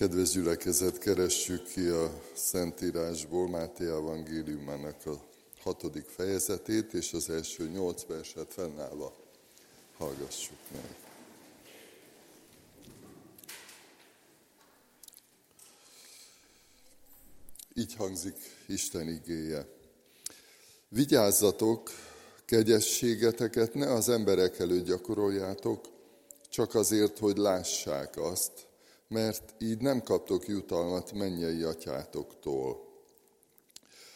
Kedves gyülekezet, keressük ki a Szentírásból Máté Evangéliumának a hatodik fejezetét, és az első nyolc verset fennállva hallgassuk meg. Így hangzik Isten igéje. Vigyázzatok, kegyességeteket ne az emberek előtt gyakoroljátok, csak azért, hogy lássák azt, mert így nem kaptok jutalmat mennyei atyátoktól.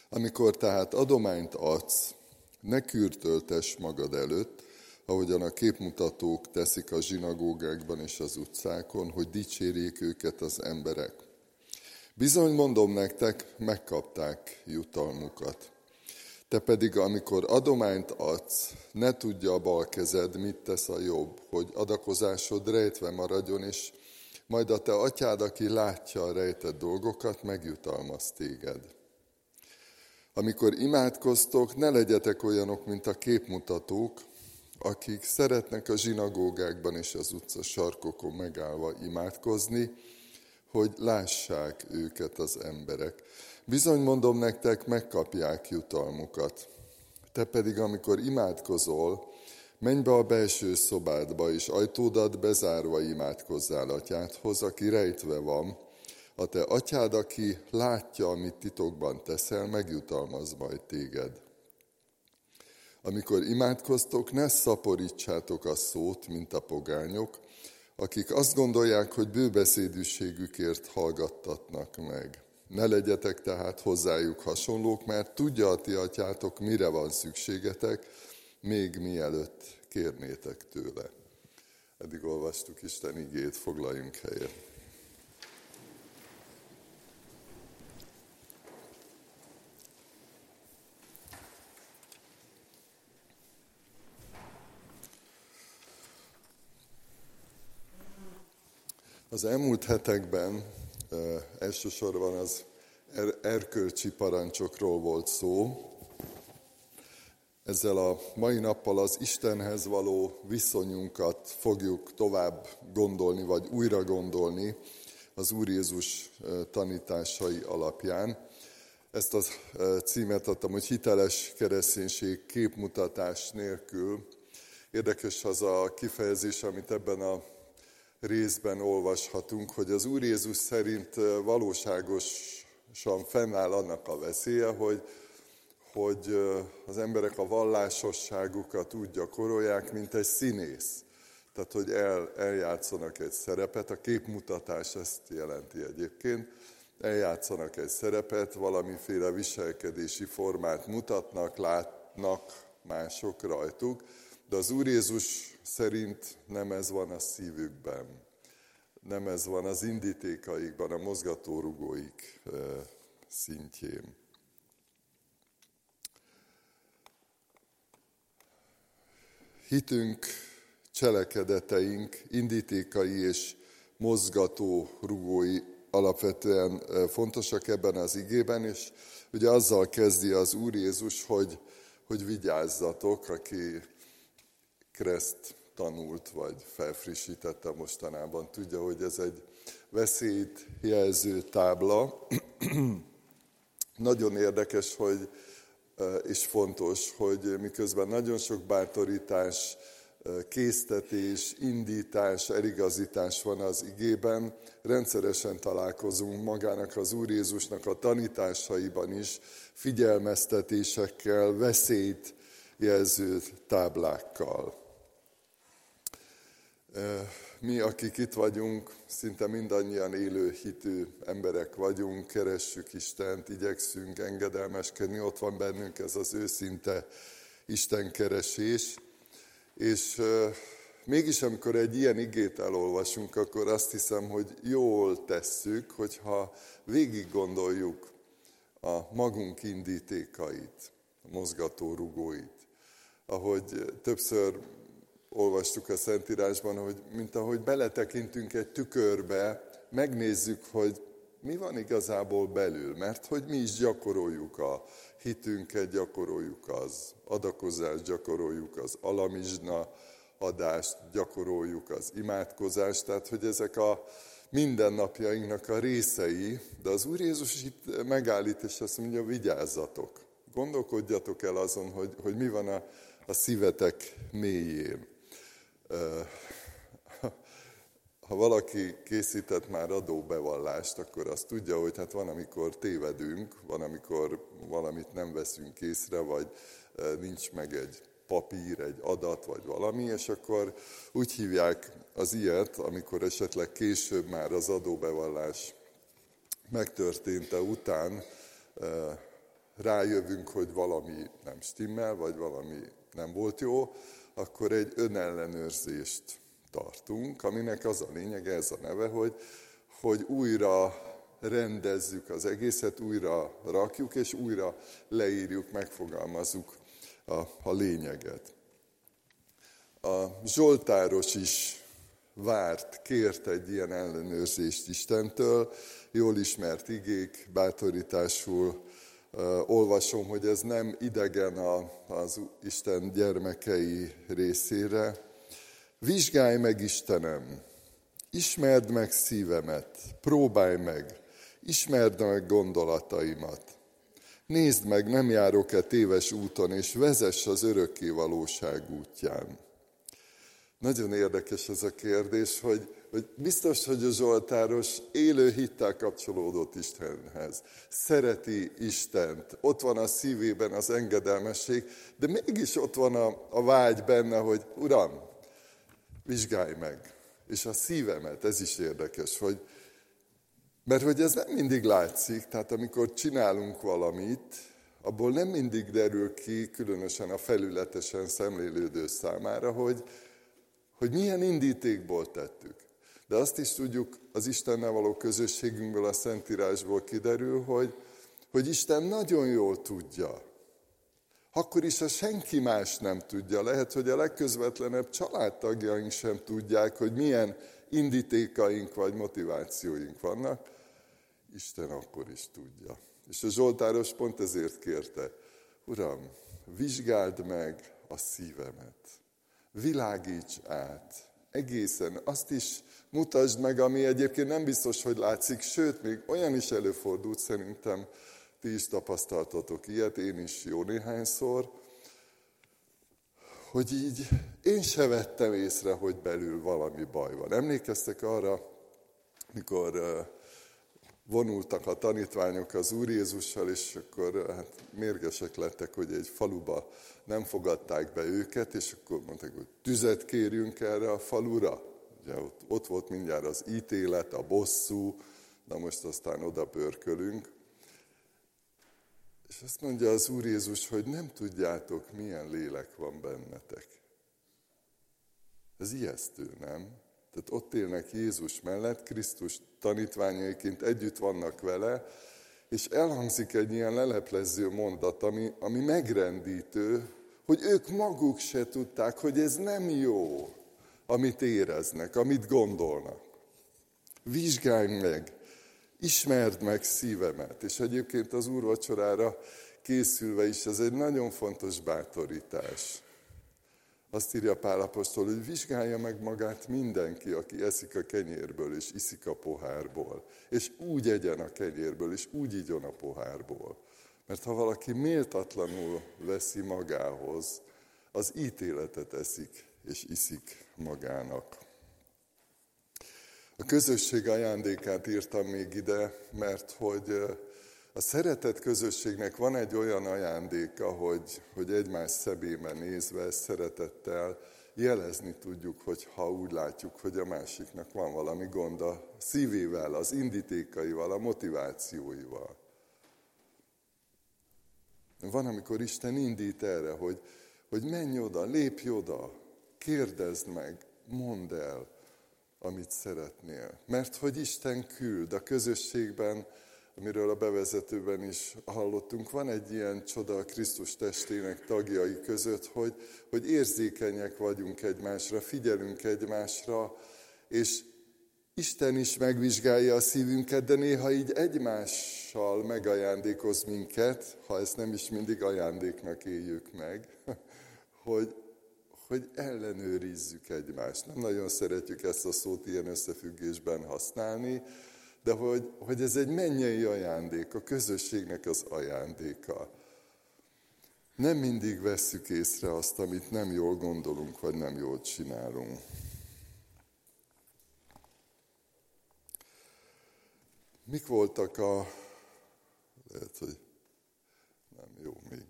Amikor tehát adományt adsz, ne kürtöltes magad előtt, ahogyan a képmutatók teszik a zsinagógákban és az utcákon, hogy dicsérjék őket az emberek. Bizony mondom nektek, megkapták jutalmukat. Te pedig, amikor adományt adsz, ne tudja a bal kezed, mit tesz a jobb, hogy adakozásod rejtve maradjon, és majd a te atyád, aki látja a rejtett dolgokat, megjutalmaz téged. Amikor imádkoztok, ne legyetek olyanok, mint a képmutatók, akik szeretnek a zsinagógákban és az utca sarkokon megállva imádkozni, hogy lássák őket az emberek. Bizony mondom nektek, megkapják jutalmukat. Te pedig, amikor imádkozol, menj be a belső szobádba, és ajtódat bezárva imádkozzál atyádhoz, aki rejtve van. A te atyád, aki látja, amit titokban teszel, megjutalmaz majd téged. Amikor imádkoztok, ne szaporítsátok a szót, mint a pogányok, akik azt gondolják, hogy bőbeszédűségükért hallgattatnak meg. Ne legyetek tehát hozzájuk hasonlók, mert tudja a ti atyátok, mire van szükségetek, még mielőtt kérnétek tőle. Eddig olvastuk Isten igét, foglaljunk helyet. Az elmúlt hetekben elsősorban az er, erkölcsi parancsokról volt szó. Ezzel a mai nappal az Istenhez való viszonyunkat fogjuk tovább gondolni, vagy újra gondolni az Úr Jézus tanításai alapján. Ezt a címet adtam, hogy hiteles kereszténység képmutatás nélkül. Érdekes az a kifejezés, amit ebben a részben olvashatunk, hogy az Úr Jézus szerint valóságosan fennáll annak a veszélye, hogy, hogy az emberek a vallásosságukat úgy gyakorolják, mint egy színész. Tehát, hogy el, eljátszanak egy szerepet, a képmutatás ezt jelenti egyébként, eljátszanak egy szerepet, valamiféle viselkedési formát mutatnak, látnak mások rajtuk, de az Úr Jézus szerint nem ez van a szívükben, nem ez van az indítékaikban, a mozgatórugóik szintjén. Hitünk, cselekedeteink, indítékai és mozgató rugói alapvetően fontosak ebben az igében, és ugye azzal kezdi az Úr Jézus, hogy, hogy vigyázzatok, aki kereszt tanult, vagy felfrissítette mostanában. Tudja, hogy ez egy veszélyt jelző tábla. nagyon érdekes, hogy, és fontos, hogy miközben nagyon sok bátorítás, késztetés, indítás, eligazítás van az igében, rendszeresen találkozunk magának az Úr Jézusnak a tanításaiban is, figyelmeztetésekkel, veszélyt jelző táblákkal. Mi, akik itt vagyunk, szinte mindannyian élő hitű emberek vagyunk, keressük Istent, igyekszünk engedelmeskedni, ott van bennünk ez az őszinte Isten keresés, és mégis amikor egy ilyen igét elolvasunk, akkor azt hiszem, hogy jól tesszük, hogyha végig gondoljuk a magunk indítékait, a mozgatórugóit. Ahogy többször olvastuk a Szentírásban, hogy mint ahogy beletekintünk egy tükörbe, megnézzük, hogy mi van igazából belül, mert hogy mi is gyakoroljuk a hitünket, gyakoroljuk az adakozást, gyakoroljuk az alamizsna adást, gyakoroljuk az imádkozást, tehát hogy ezek a mindennapjainknak a részei, de az Úr Jézus itt megállít, és azt mondja, vigyázzatok. Gondolkodjatok el azon, hogy, hogy mi van a, a szívetek mélyén. Ha valaki készített már adóbevallást, akkor azt tudja, hogy hát van, amikor tévedünk, van, amikor valamit nem veszünk észre, vagy nincs meg egy papír, egy adat, vagy valami, és akkor úgy hívják az ilyet, amikor esetleg később már az adóbevallás megtörténte után rájövünk, hogy valami nem stimmel, vagy valami nem volt jó, akkor egy önellenőrzést tartunk, aminek az a lényeg, ez a neve, hogy, hogy újra rendezzük az egészet, újra rakjuk, és újra leírjuk, megfogalmazzuk a, a lényeget. A Zsoltáros is várt, kért egy ilyen ellenőrzést Istentől, jól ismert igék, bátorításul olvasom, hogy ez nem idegen az Isten gyermekei részére. Vizsgálj meg Istenem, ismerd meg szívemet, próbálj meg, ismerd meg gondolataimat. Nézd meg, nem járok-e téves úton, és vezess az örökké valóság útján. Nagyon érdekes ez a kérdés, hogy, hogy biztos, hogy a Zsoltáros élő hittel kapcsolódott Istenhez. Szereti Istent, ott van a szívében az engedelmesség, de mégis ott van a, a vágy benne, hogy Uram, vizsgálj meg. És a szívemet, ez is érdekes, hogy, mert hogy ez nem mindig látszik, tehát amikor csinálunk valamit, abból nem mindig derül ki, különösen a felületesen szemlélődő számára, hogy, hogy milyen indítékból tettük. De azt is tudjuk, az Istennel való közösségünkből, a Szentírásból kiderül, hogy, hogy Isten nagyon jól tudja. Akkor is, ha senki más nem tudja, lehet, hogy a legközvetlenebb családtagjaink sem tudják, hogy milyen indítékaink vagy motivációink vannak, Isten akkor is tudja. És a Zsoltáros pont ezért kérte, Uram, vizsgáld meg a szívemet világíts át egészen, azt is mutasd meg, ami egyébként nem biztos, hogy látszik, sőt, még olyan is előfordult szerintem, ti is tapasztaltatok ilyet, én is jó néhányszor, hogy így én se vettem észre, hogy belül valami baj van. Emlékeztek arra, mikor vonultak a tanítványok az Úr Jézussal, és akkor hát mérgesek lettek, hogy egy faluba nem fogadták be őket, és akkor mondták, hogy tüzet kérjünk erre a falura. Ugye ott, ott volt mindjárt az ítélet, a bosszú, na most aztán oda pörkölünk. És azt mondja az Úr Jézus, hogy nem tudjátok, milyen lélek van bennetek. Ez ijesztő, nem? Tehát ott élnek Jézus mellett, Krisztus tanítványaiként együtt vannak vele, és elhangzik egy ilyen leleplező mondat, ami, ami megrendítő, hogy ők maguk se tudták, hogy ez nem jó, amit éreznek, amit gondolnak. Vizsgálj meg, ismerd meg szívemet. És egyébként az úrvacsorára készülve is ez egy nagyon fontos bátorítás. Azt írja Pál Apostol, hogy vizsgálja meg magát mindenki, aki eszik a kenyérből és iszik a pohárból. És úgy egyen a kenyérből, és úgy igyon a pohárból. Mert ha valaki méltatlanul veszi magához, az ítéletet eszik és iszik magának. A közösség ajándékát írtam még ide, mert hogy a szeretet közösségnek van egy olyan ajándéka, hogy, hogy egymás szemébe nézve szeretettel jelezni tudjuk, hogy ha úgy látjuk, hogy a másiknak van valami gond a szívével, az indítékaival, a motivációival. Van, amikor Isten indít erre, hogy, hogy menj oda, lépj oda, kérdezd meg, mondd el, amit szeretnél. Mert hogy Isten küld a közösségben, amiről a bevezetőben is hallottunk, van egy ilyen csoda a Krisztus testének tagjai között, hogy, hogy érzékenyek vagyunk egymásra, figyelünk egymásra, és Isten is megvizsgálja a szívünket, de néha így egymással megajándékoz minket, ha ezt nem is mindig ajándéknak éljük meg, hogy, hogy ellenőrizzük egymást. Nem nagyon szeretjük ezt a szót ilyen összefüggésben használni, de hogy, hogy ez egy mennyei ajándék, a közösségnek az ajándéka. Nem mindig vesszük észre azt, amit nem jól gondolunk, vagy nem jól csinálunk. Mik voltak a... Lehet, hogy nem jó még.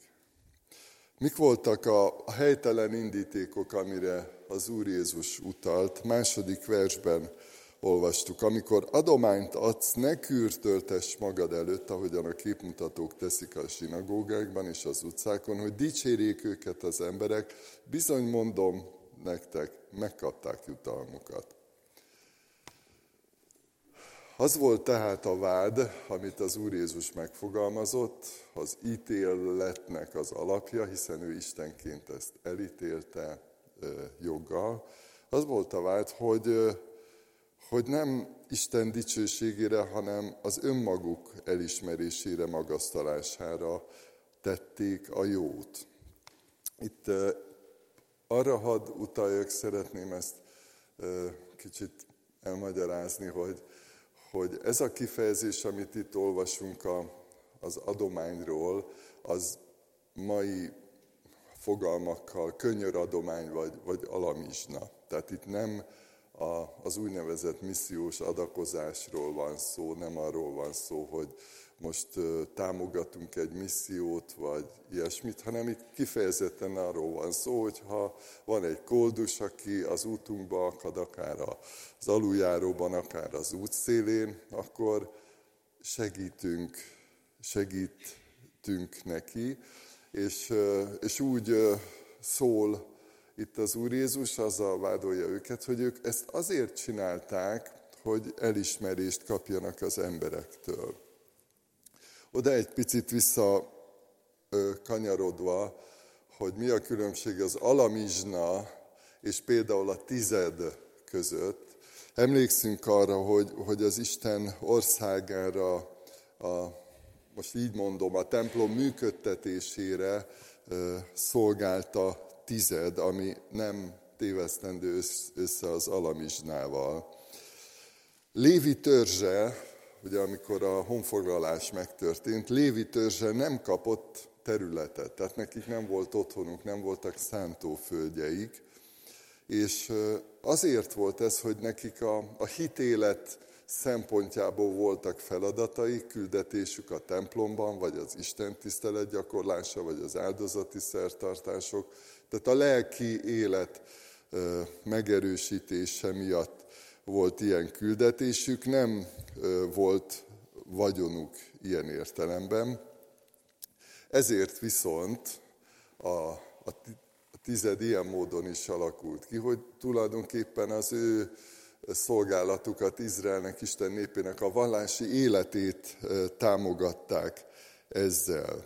Mik voltak a, helytelen indítékok, amire az Úr Jézus utalt? Második versben olvastuk. Amikor adományt adsz, ne kürtöltess magad előtt, ahogyan a képmutatók teszik a sinagógákban és az utcákon, hogy dicsérjék őket az emberek. Bizony mondom nektek, megkapták jutalmukat. Az volt tehát a vád, amit az Úr Jézus megfogalmazott, az ítéletnek az alapja, hiszen ő Istenként ezt elítélte joggal. Az volt a vád, hogy, hogy nem Isten dicsőségére, hanem az önmaguk elismerésére, magasztalására tették a jót. Itt arra hadd utaljak, szeretném ezt kicsit elmagyarázni, hogy hogy ez a kifejezés, amit itt olvasunk a, az adományról, az mai fogalmakkal könyöradomány vagy, vagy alamizsna. Tehát itt nem a, az úgynevezett missziós adakozásról van szó, nem arról van szó, hogy most támogatunk egy missziót, vagy ilyesmit, hanem itt kifejezetten arról van szó, hogy ha van egy koldus, aki az útunkba akad, akár az aluljáróban, akár az útszélén, akkor segítünk, segítünk neki, és, és úgy szól itt az Úr Jézus, azzal vádolja őket, hogy ők ezt azért csinálták, hogy elismerést kapjanak az emberektől. Oda egy picit vissza kanyarodva, hogy mi a különbség az alamizsna és például a tized között. Emlékszünk arra, hogy, hogy az Isten országára, a, most így mondom, a templom működtetésére szolgálta tized, ami nem tévesztendő össze az alamizsnával. Lévi törzse, ugye amikor a honfoglalás megtörtént, Lévi törzse nem kapott területet, tehát nekik nem volt otthonuk, nem voltak szántóföldjeik, és azért volt ez, hogy nekik a, a hitélet szempontjából voltak feladataik, küldetésük a templomban, vagy az Isten tisztelet gyakorlása, vagy az áldozati szertartások. Tehát a lelki élet megerősítése miatt volt ilyen küldetésük, nem volt vagyonuk ilyen értelemben. Ezért viszont a, a tized ilyen módon is alakult ki, hogy tulajdonképpen az ő szolgálatukat Izraelnek, Isten népének a vallási életét támogatták ezzel.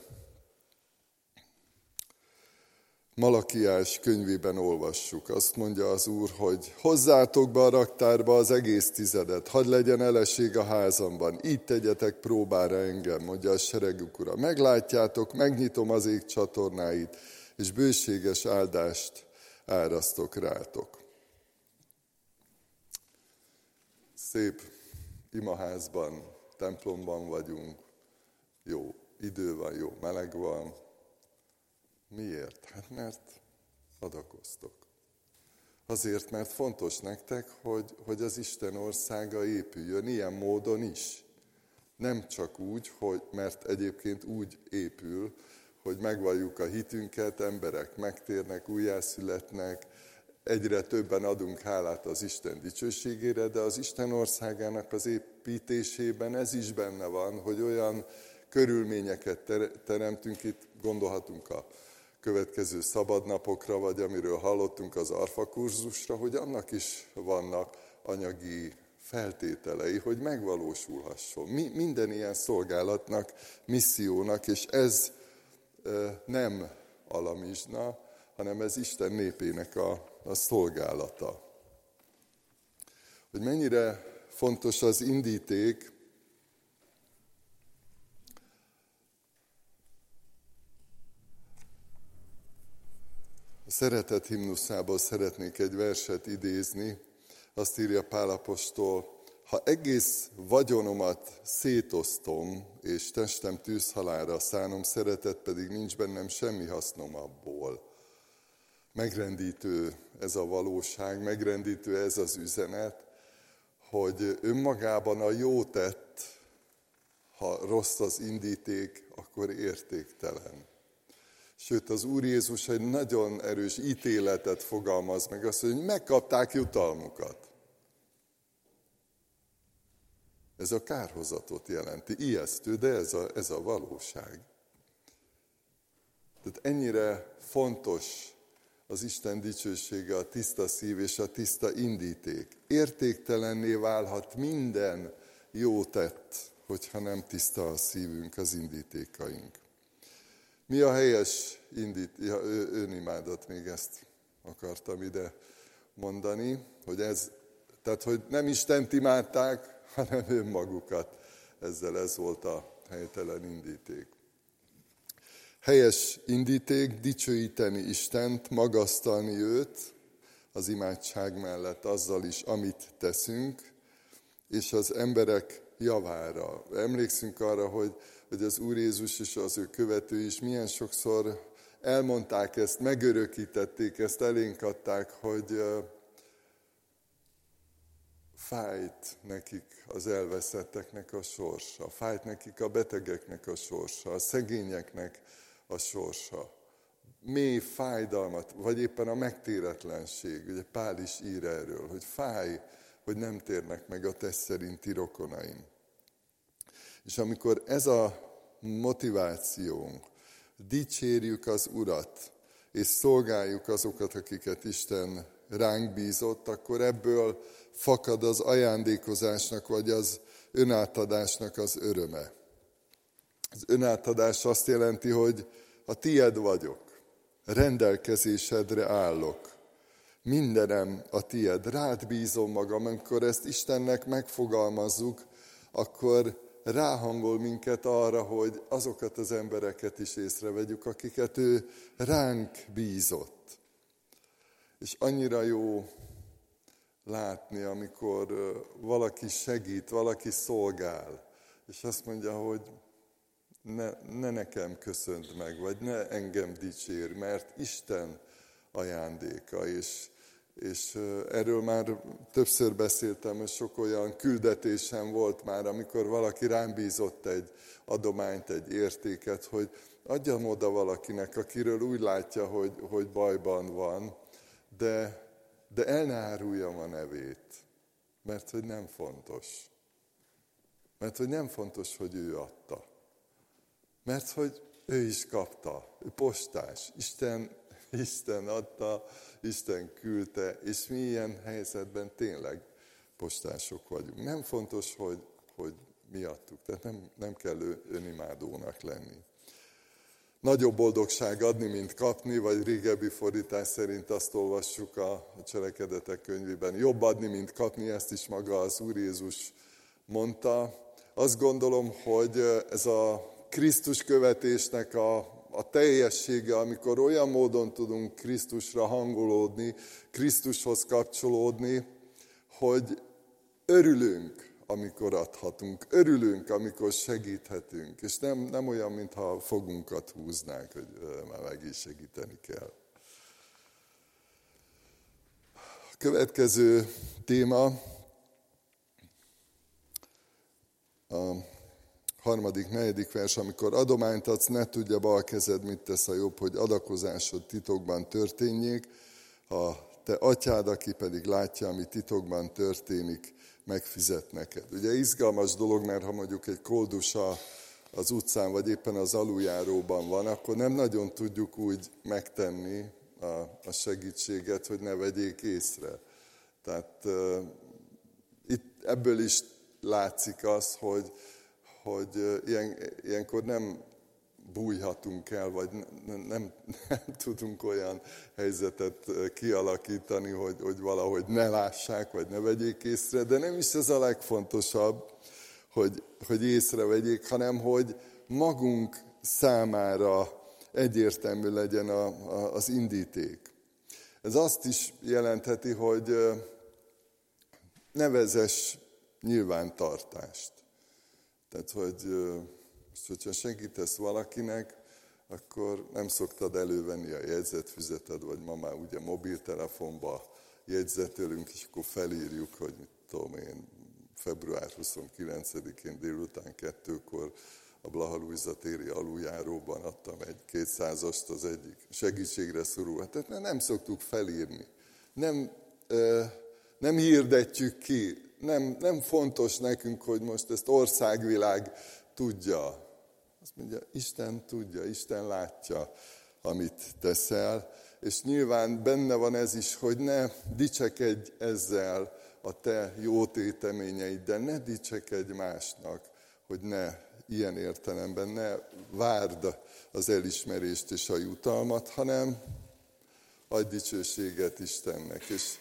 Malakiás könyvében olvassuk. Azt mondja az Úr, hogy hozzátok be a raktárba az egész tizedet, hadd legyen eleség a házamban, így tegyetek próbára engem, mondja a seregük ura. Meglátjátok, megnyitom az ég csatornáit, és bőséges áldást árasztok rátok. Szép imaházban, templomban vagyunk, jó idő van, jó meleg van, Miért? Hát mert adakoztok. Azért, mert fontos nektek, hogy, hogy az Isten országa épüljön ilyen módon is. Nem csak úgy, hogy, mert egyébként úgy épül, hogy megvalljuk a hitünket, emberek megtérnek, újjászületnek, egyre többen adunk hálát az Isten dicsőségére, de az Isten országának az építésében ez is benne van, hogy olyan körülményeket teremtünk, itt gondolhatunk a következő szabadnapokra, vagy amiről hallottunk az arfa kurzusra, hogy annak is vannak anyagi feltételei, hogy megvalósulhasson. Mi, minden ilyen szolgálatnak, missziónak, és ez e, nem alamizsna, hanem ez Isten népének a, a szolgálata. Hogy mennyire fontos az indíték, A szeretet himnuszából szeretnék egy verset idézni. Azt írja Pálapostól, ha egész vagyonomat szétosztom, és testem tűzhalára szánom, szeretet pedig nincs bennem semmi hasznom abból. Megrendítő ez a valóság, megrendítő ez az üzenet, hogy önmagában a jó tett, ha rossz az indíték, akkor értéktelen. Sőt, az Úr Jézus egy nagyon erős ítéletet fogalmaz meg, azt, hogy megkapták jutalmukat. Ez a kárhozatot jelenti. Ijesztő, de ez a, ez a valóság. Tehát ennyire fontos az Isten dicsősége, a tiszta szív és a tiszta indíték. Értéktelenné válhat minden jó tett, hogyha nem tiszta a szívünk, az indítékaink. Mi a helyes indít, ja, önimádat, még ezt akartam ide mondani, hogy ez, tehát hogy nem Istent imádták, hanem önmagukat. Ezzel ez volt a helytelen indíték. Helyes indíték dicsőíteni Istent, magasztalni őt az imádság mellett azzal is, amit teszünk, és az emberek javára. Emlékszünk arra, hogy, hogy az Úr Jézus és az ő követői is milyen sokszor elmondták ezt, megörökítették ezt, elénk adták, hogy fájt nekik az elveszetteknek a sorsa, fájt nekik a betegeknek a sorsa, a szegényeknek a sorsa. Mély fájdalmat, vagy éppen a megtéretlenség. Ugye Pál is ír erről, hogy fáj, hogy nem térnek meg a test szerinti rokonaim. És amikor ez a motivációnk, dicsérjük az Urat, és szolgáljuk azokat, akiket Isten ránk bízott, akkor ebből fakad az ajándékozásnak, vagy az önátadásnak az öröme. Az önátadás azt jelenti, hogy a tied vagyok, rendelkezésedre állok, mindenem a tied, rád bízom magam, amikor ezt Istennek megfogalmazzuk, akkor ráhangol minket arra, hogy azokat az embereket is észrevegyük, akiket ő ránk bízott. És annyira jó látni, amikor valaki segít, valaki szolgál, és azt mondja, hogy ne, ne nekem köszönt meg, vagy ne engem dicsér, mert Isten ajándéka, és, és erről már többször beszéltem, és sok olyan küldetésem volt már, amikor valaki rám bízott egy adományt, egy értéket, hogy adjam oda valakinek, akiről úgy látja, hogy, hogy bajban van, de de el ne áruljam a nevét, mert hogy nem fontos. Mert hogy nem fontos, hogy ő adta. Mert hogy ő is kapta, ő postás. Isten, Isten adta, Isten küldte, és mi ilyen helyzetben tényleg postások vagyunk. Nem fontos, hogy, hogy mi adtuk, tehát nem, nem kell önimádónak lenni. Nagyobb boldogság adni, mint kapni, vagy régebbi fordítás szerint azt olvassuk a cselekedetek könyvében. Jobb adni, mint kapni, ezt is maga az Úr Jézus mondta. Azt gondolom, hogy ez a Krisztus követésnek a, a teljessége, amikor olyan módon tudunk Krisztusra hangolódni, Krisztushoz kapcsolódni, hogy örülünk, amikor adhatunk, örülünk, amikor segíthetünk, és nem, nem olyan, mintha fogunkat húznánk, hogy már meg is segíteni kell. A következő téma a harmadik, negyedik vers, amikor adományt adsz, ne tudja bal kezed, mit tesz a jobb, hogy adakozásod titokban történjék, a te atyád, aki pedig látja, ami titokban történik, megfizet neked. Ugye izgalmas dolog, mert ha mondjuk egy koldusa az utcán, vagy éppen az aluljáróban van, akkor nem nagyon tudjuk úgy megtenni a, a segítséget, hogy ne vegyék észre. Tehát uh, itt ebből is látszik az, hogy, hogy ilyen, ilyenkor nem bújhatunk el, vagy nem, nem, nem tudunk olyan helyzetet kialakítani, hogy, hogy valahogy ne lássák, vagy ne vegyék észre, de nem is ez a legfontosabb, hogy, hogy észrevegyék, hanem hogy magunk számára egyértelmű legyen a, a, az indíték. Ez azt is jelentheti, hogy nevezes nyilvántartást. Tehát, hogy hogyha segítesz valakinek, akkor nem szoktad elővenni a jegyzetfüzeted, vagy ma már ugye mobiltelefonba jegyzetelünk, és akkor felírjuk, hogy mit tudom én, február 29-én délután kettőkor a Blaha téri aluljáróban adtam egy kétszázast az egyik segítségre szorul. Tehát nem szoktuk felírni. Nem, nem hirdetjük ki. Nem, nem fontos nekünk, hogy most ezt országvilág tudja. Azt mondja, Isten tudja, Isten látja, amit teszel. És nyilván benne van ez is, hogy ne dicsekedj ezzel a te jó téteményeiddel, ne dicsekedj másnak, hogy ne ilyen értelemben ne várd az elismerést és a jutalmat, hanem adj dicsőséget Istennek. És,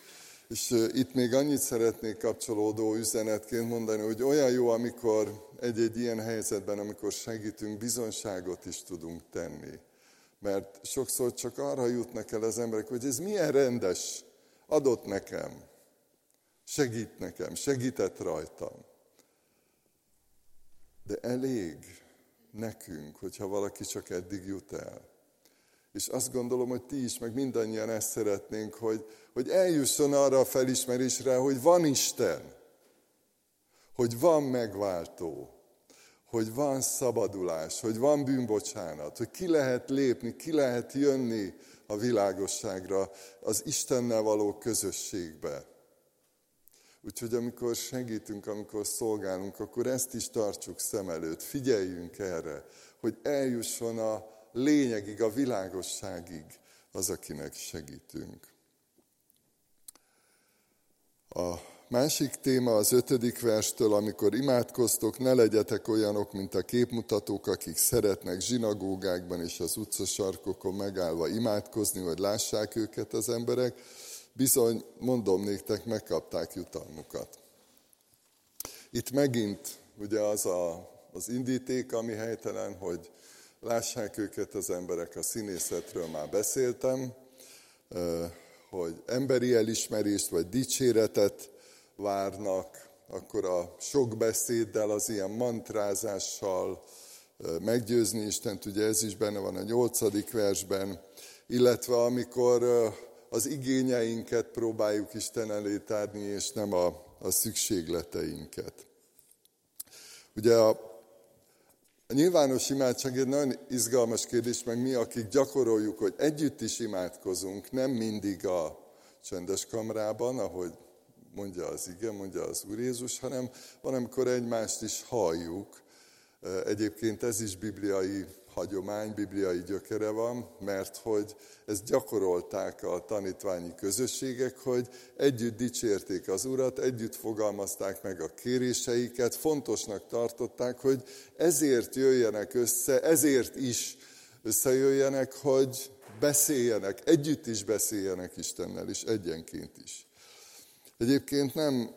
és itt még annyit szeretnék kapcsolódó üzenetként mondani, hogy olyan jó, amikor egy-egy ilyen helyzetben, amikor segítünk, bizonságot is tudunk tenni. Mert sokszor csak arra jutnak el az emberek, hogy ez milyen rendes, adott nekem, segít nekem, segített rajtam. De elég nekünk, hogyha valaki csak eddig jut el. És azt gondolom, hogy ti is, meg mindannyian ezt szeretnénk, hogy, hogy eljusson arra a felismerésre, hogy van Isten, hogy van megváltó, hogy van szabadulás, hogy van bűnbocsánat, hogy ki lehet lépni, ki lehet jönni a világosságra, az Istennel való közösségbe. Úgyhogy amikor segítünk, amikor szolgálunk, akkor ezt is tartsuk szem előtt, figyeljünk erre, hogy eljusson a lényegig, a világosságig az, akinek segítünk. A másik téma az ötödik verstől, amikor imádkoztok, ne legyetek olyanok, mint a képmutatók, akik szeretnek zsinagógákban és az utcasarkokon megállva imádkozni, hogy lássák őket az emberek, bizony, mondom néktek, megkapták jutalmukat. Itt megint ugye az a, az indíték, ami helytelen, hogy lássák őket az emberek, a színészetről már beszéltem, hogy emberi elismerést vagy dicséretet várnak, akkor a sok beszéddel, az ilyen mantrázással meggyőzni Istent, ugye ez is benne van a nyolcadik versben, illetve amikor az igényeinket próbáljuk Isten elé tárni, és nem a, a szükségleteinket. Ugye a, a nyilvános imádság egy nagyon izgalmas kérdés, meg mi, akik gyakoroljuk, hogy együtt is imádkozunk, nem mindig a csendes kamrában, ahogy mondja az ige, mondja az Úr Jézus, hanem van, amikor egymást is halljuk. Egyébként ez is bibliai hagyomány, bibliai gyökere van, mert hogy ezt gyakorolták a tanítványi közösségek, hogy együtt dicsérték az Urat, együtt fogalmazták meg a kéréseiket, fontosnak tartották, hogy ezért jöjjenek össze, ezért is összejöjjenek, hogy beszéljenek, együtt is beszéljenek Istennel, és egyenként is. Egyébként nem,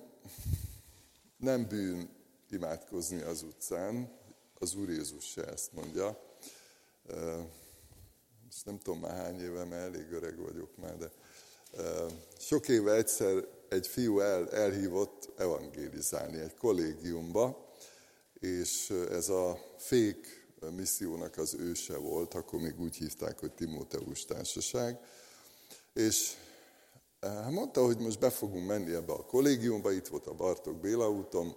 nem bűn imádkozni az utcán, az Úr Jézus se ezt mondja, most nem tudom már hány éve, mert elég öreg vagyok már, de sok éve egyszer egy fiú el, elhívott evangélizálni egy kollégiumba, és ez a fék missziónak az őse volt, akkor még úgy hívták, hogy Timóteus Társaság, és mondta, hogy most be fogunk menni ebbe a kollégiumba, itt volt a Bartok Béla úton,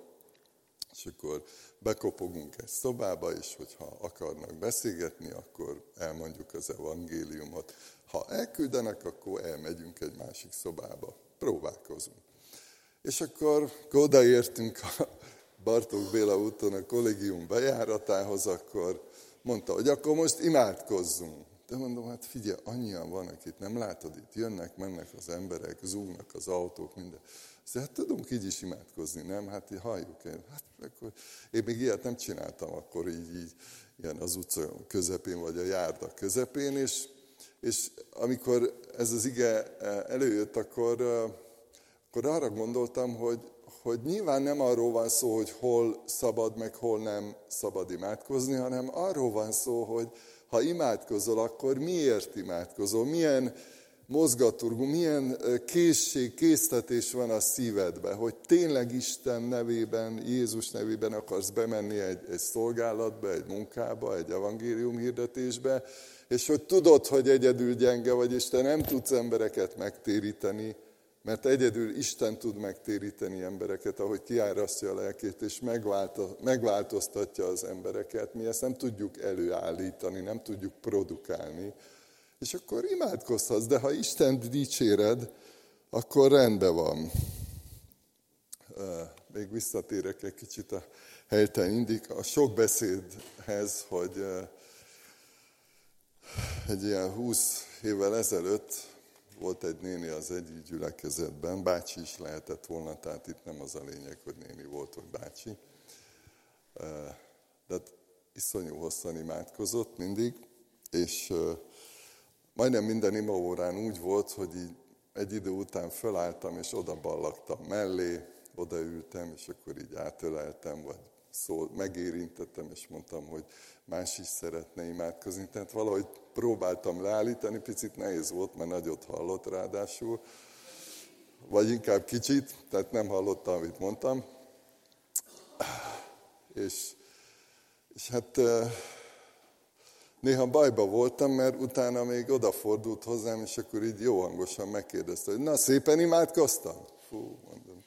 és akkor bekopogunk egy szobába, és hogyha akarnak beszélgetni, akkor elmondjuk az evangéliumot. Ha elküldenek, akkor elmegyünk egy másik szobába. Próbálkozunk. És akkor odaértünk a Bartók Béla úton a kollégium bejáratához, akkor mondta, hogy akkor most imádkozzunk. De mondom, hát figyelj, annyian van, akit nem látod, itt jönnek, mennek az emberek, zúgnak az autók, minden. Azt hát tudunk így is imádkozni, nem? Hát így halljuk én. Hát akkor én még ilyet nem csináltam akkor így, így ilyen az utca közepén, vagy a járda közepén, és, és amikor ez az ige előjött, akkor, akkor arra gondoltam, hogy, hogy nyilván nem arról van szó, hogy hol szabad, meg hol nem szabad imádkozni, hanem arról van szó, hogy ha imádkozol, akkor miért imádkozol, milyen mozgaturgó, milyen készség, késztetés van a szívedbe, hogy tényleg Isten nevében, Jézus nevében akarsz bemenni egy, egy szolgálatba, egy munkába, egy evangélium hirdetésbe, és hogy tudod, hogy egyedül gyenge vagy, és te nem tudsz embereket megtéríteni, mert egyedül Isten tud megtéríteni embereket, ahogy kiárasztja a lelkét, és megváltoztatja az embereket. Mi ezt nem tudjuk előállítani, nem tudjuk produkálni. És akkor imádkozhatsz, de ha Isten dicséred, akkor rendben van. Még visszatérek egy kicsit a helytelen indik, a sok beszédhez, hogy egy ilyen 20 évvel ezelőtt volt egy néni az egyik gyülekezetben, bácsi is lehetett volna, tehát itt nem az a lényeg, hogy néni volt, vagy bácsi. De iszonyú hosszan imádkozott mindig, és majdnem minden imaórán úgy volt, hogy így egy idő után fölálltam, és oda ballagtam mellé, odaültem, és akkor így átöleltem, vagy szól, megérintettem, és mondtam, hogy más is szeretne imádkozni. Tehát valahogy próbáltam leállítani, picit nehéz volt, mert nagyot hallott ráadásul, vagy inkább kicsit, tehát nem hallotta, amit mondtam. És, és hát néha bajba voltam, mert utána még odafordult hozzám, és akkor így jó hangosan megkérdezte, hogy na, szépen imádkoztam? Fú, mondom,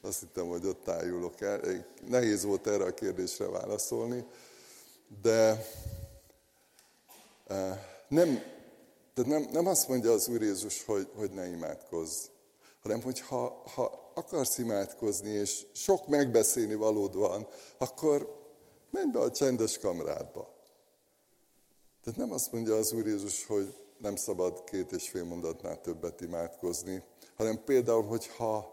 azt hittem, hogy ott tájulok el. Nehéz volt erre a kérdésre válaszolni, de nem, tehát nem, nem azt mondja az Úr Jézus, hogy, hogy ne imádkozz, hanem hogy ha, ha akarsz imádkozni, és sok megbeszélni valód van, akkor menj be a csendes kamrádba. Tehát nem azt mondja az Úr Jézus, hogy nem szabad két és fél mondatnál többet imádkozni, hanem például, hogy ha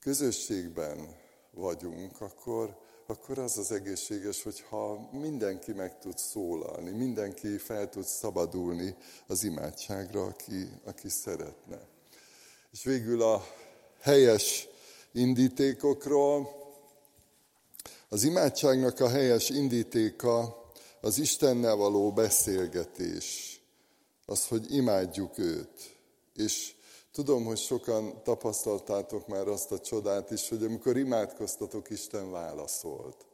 közösségben vagyunk, akkor, akkor az az egészséges, hogyha mindenki meg tud szólalni, mindenki fel tud szabadulni az imádságra, aki, aki szeretne. És végül a helyes indítékokról. Az imádságnak a helyes indítéka az Istennel való beszélgetés, az, hogy imádjuk őt. És tudom, hogy sokan tapasztaltátok már azt a csodát is, hogy amikor imádkoztatok, Isten válaszolt.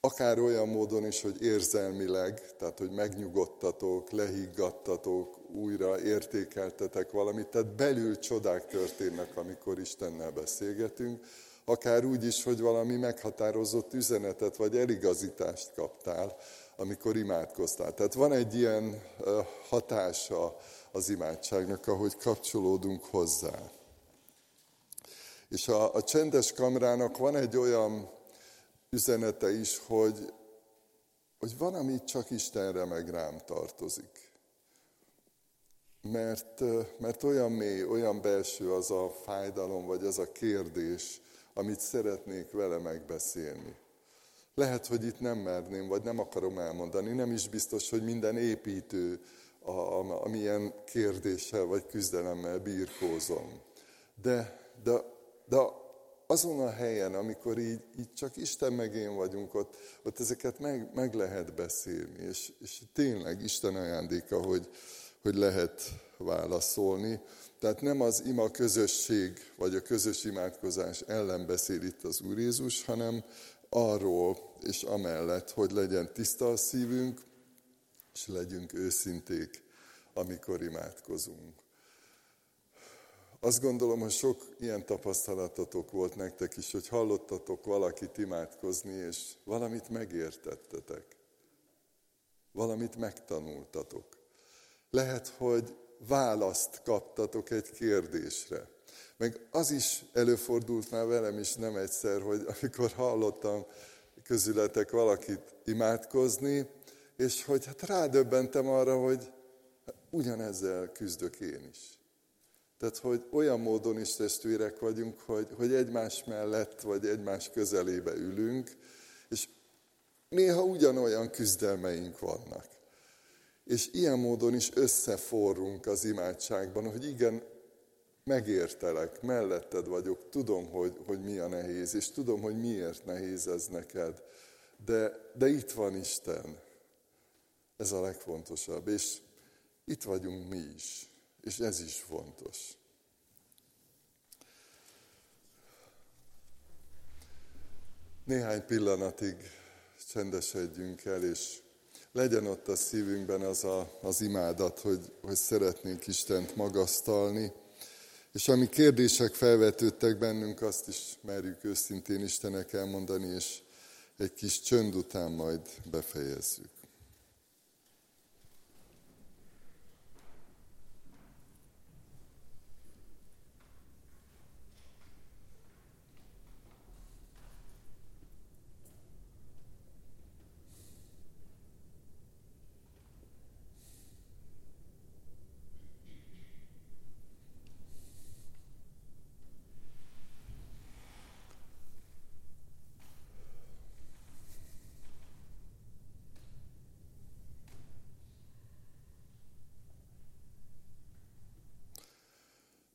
Akár olyan módon is, hogy érzelmileg, tehát hogy megnyugodtatok, lehiggadtatok, újra értékeltetek valamit, tehát belül csodák történnek, amikor Istennel beszélgetünk, akár úgy is, hogy valami meghatározott üzenetet vagy eligazítást kaptál, amikor imádkoztál. Tehát van egy ilyen hatása az imádságnak, ahogy kapcsolódunk hozzá. És a, a csendes kamrának van egy olyan üzenete is, hogy, hogy van, ami csak Istenre meg rám tartozik. Mert, mert olyan mély, olyan belső az a fájdalom, vagy az a kérdés, amit szeretnék vele megbeszélni. Lehet, hogy itt nem merném, vagy nem akarom elmondani, nem is biztos, hogy minden építő, amilyen kérdéssel vagy küzdelemmel birkózom. De, de, de azon a helyen, amikor így, így csak Isten meg én vagyunk, ott, ott ezeket meg, meg lehet beszélni, és, és tényleg Isten ajándéka, hogy, hogy lehet válaszolni. Tehát nem az ima közösség, vagy a közös imádkozás ellen beszél itt az Úr Jézus, hanem arról és amellett, hogy legyen tiszta a szívünk, és legyünk őszinték, amikor imádkozunk. Azt gondolom, hogy sok ilyen tapasztalatotok volt nektek is, hogy hallottatok valakit imádkozni, és valamit megértettetek. Valamit megtanultatok. Lehet, hogy választ kaptatok egy kérdésre. Meg az is előfordult már velem is nem egyszer, hogy amikor hallottam közületek valakit imádkozni, és hogy hát rádöbbentem arra, hogy ugyanezzel küzdök én is. Tehát, hogy olyan módon is testvérek vagyunk, hogy, hogy egymás mellett, vagy egymás közelébe ülünk, és néha ugyanolyan küzdelmeink vannak. És ilyen módon is összeforrunk az imádságban, hogy igen, megértelek, melletted vagyok, tudom, hogy, hogy mi a nehéz, és tudom, hogy miért nehéz ez neked. De, de itt van Isten. Ez a legfontosabb. És itt vagyunk mi is, és ez is fontos. Néhány pillanatig csendesedjünk el, és legyen ott a szívünkben az a, az imádat, hogy, hogy szeretnénk Istent magasztalni, és ami kérdések felvetődtek bennünk, azt is merjük őszintén Istenek elmondani, és egy kis csönd után majd befejezzük.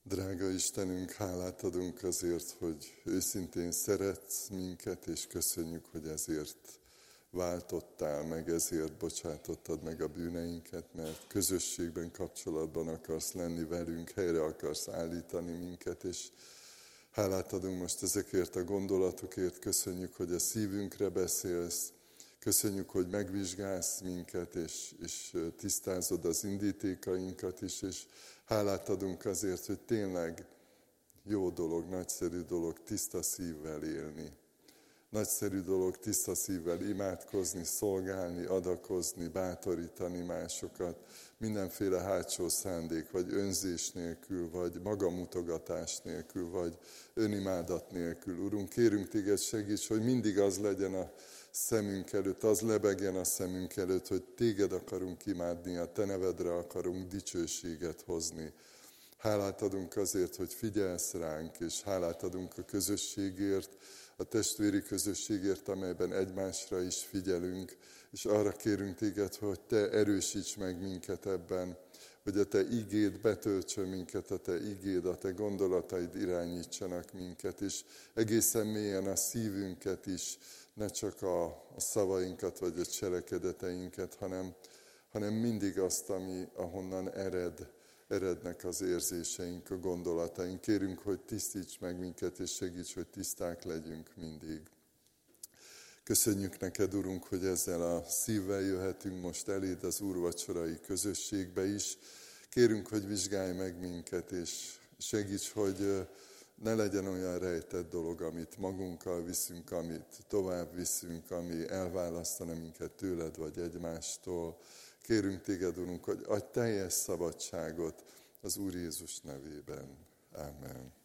Drága Istenünk, hálát adunk azért, hogy őszintén szeretsz minket, és köszönjük, hogy ezért váltottál meg, ezért bocsátottad meg a bűneinket, mert közösségben, kapcsolatban akarsz lenni velünk, helyre akarsz állítani minket, és hálát adunk most ezekért a gondolatokért, köszönjük, hogy a szívünkre beszélsz, köszönjük, hogy megvizsgálsz minket, és, és tisztázod az indítékainkat is, és Hálát adunk azért, hogy tényleg jó dolog, nagyszerű dolog tiszta szívvel élni. Nagyszerű dolog tiszta szívvel imádkozni, szolgálni, adakozni, bátorítani másokat, mindenféle hátsó szándék, vagy önzés nélkül, vagy magamutogatás nélkül, vagy önimádat nélkül. Urunk, kérünk téged segíts, hogy mindig az legyen a szemünk előtt, az lebegjen a szemünk előtt, hogy téged akarunk imádni, a te nevedre akarunk dicsőséget hozni. Hálát adunk azért, hogy figyelsz ránk, és hálát adunk a közösségért, a testvéri közösségért, amelyben egymásra is figyelünk, és arra kérünk téged, hogy te erősíts meg minket ebben, hogy a te igéd betöltsön minket, a te igéd, a te gondolataid irányítsanak minket, és egészen mélyen a szívünket is ne csak a, szavainkat vagy a cselekedeteinket, hanem, hanem mindig azt, ami ahonnan ered, erednek az érzéseink, a gondolataink. Kérünk, hogy tisztíts meg minket, és segíts, hogy tiszták legyünk mindig. Köszönjük neked, Urunk, hogy ezzel a szívvel jöhetünk most eléd az úrvacsorai közösségbe is. Kérünk, hogy vizsgálj meg minket, és segíts, hogy ne legyen olyan rejtett dolog, amit magunkkal viszünk, amit tovább viszünk, ami elválasztana minket tőled vagy egymástól. Kérünk téged, Urunk, hogy adj teljes szabadságot az Úr Jézus nevében. Amen.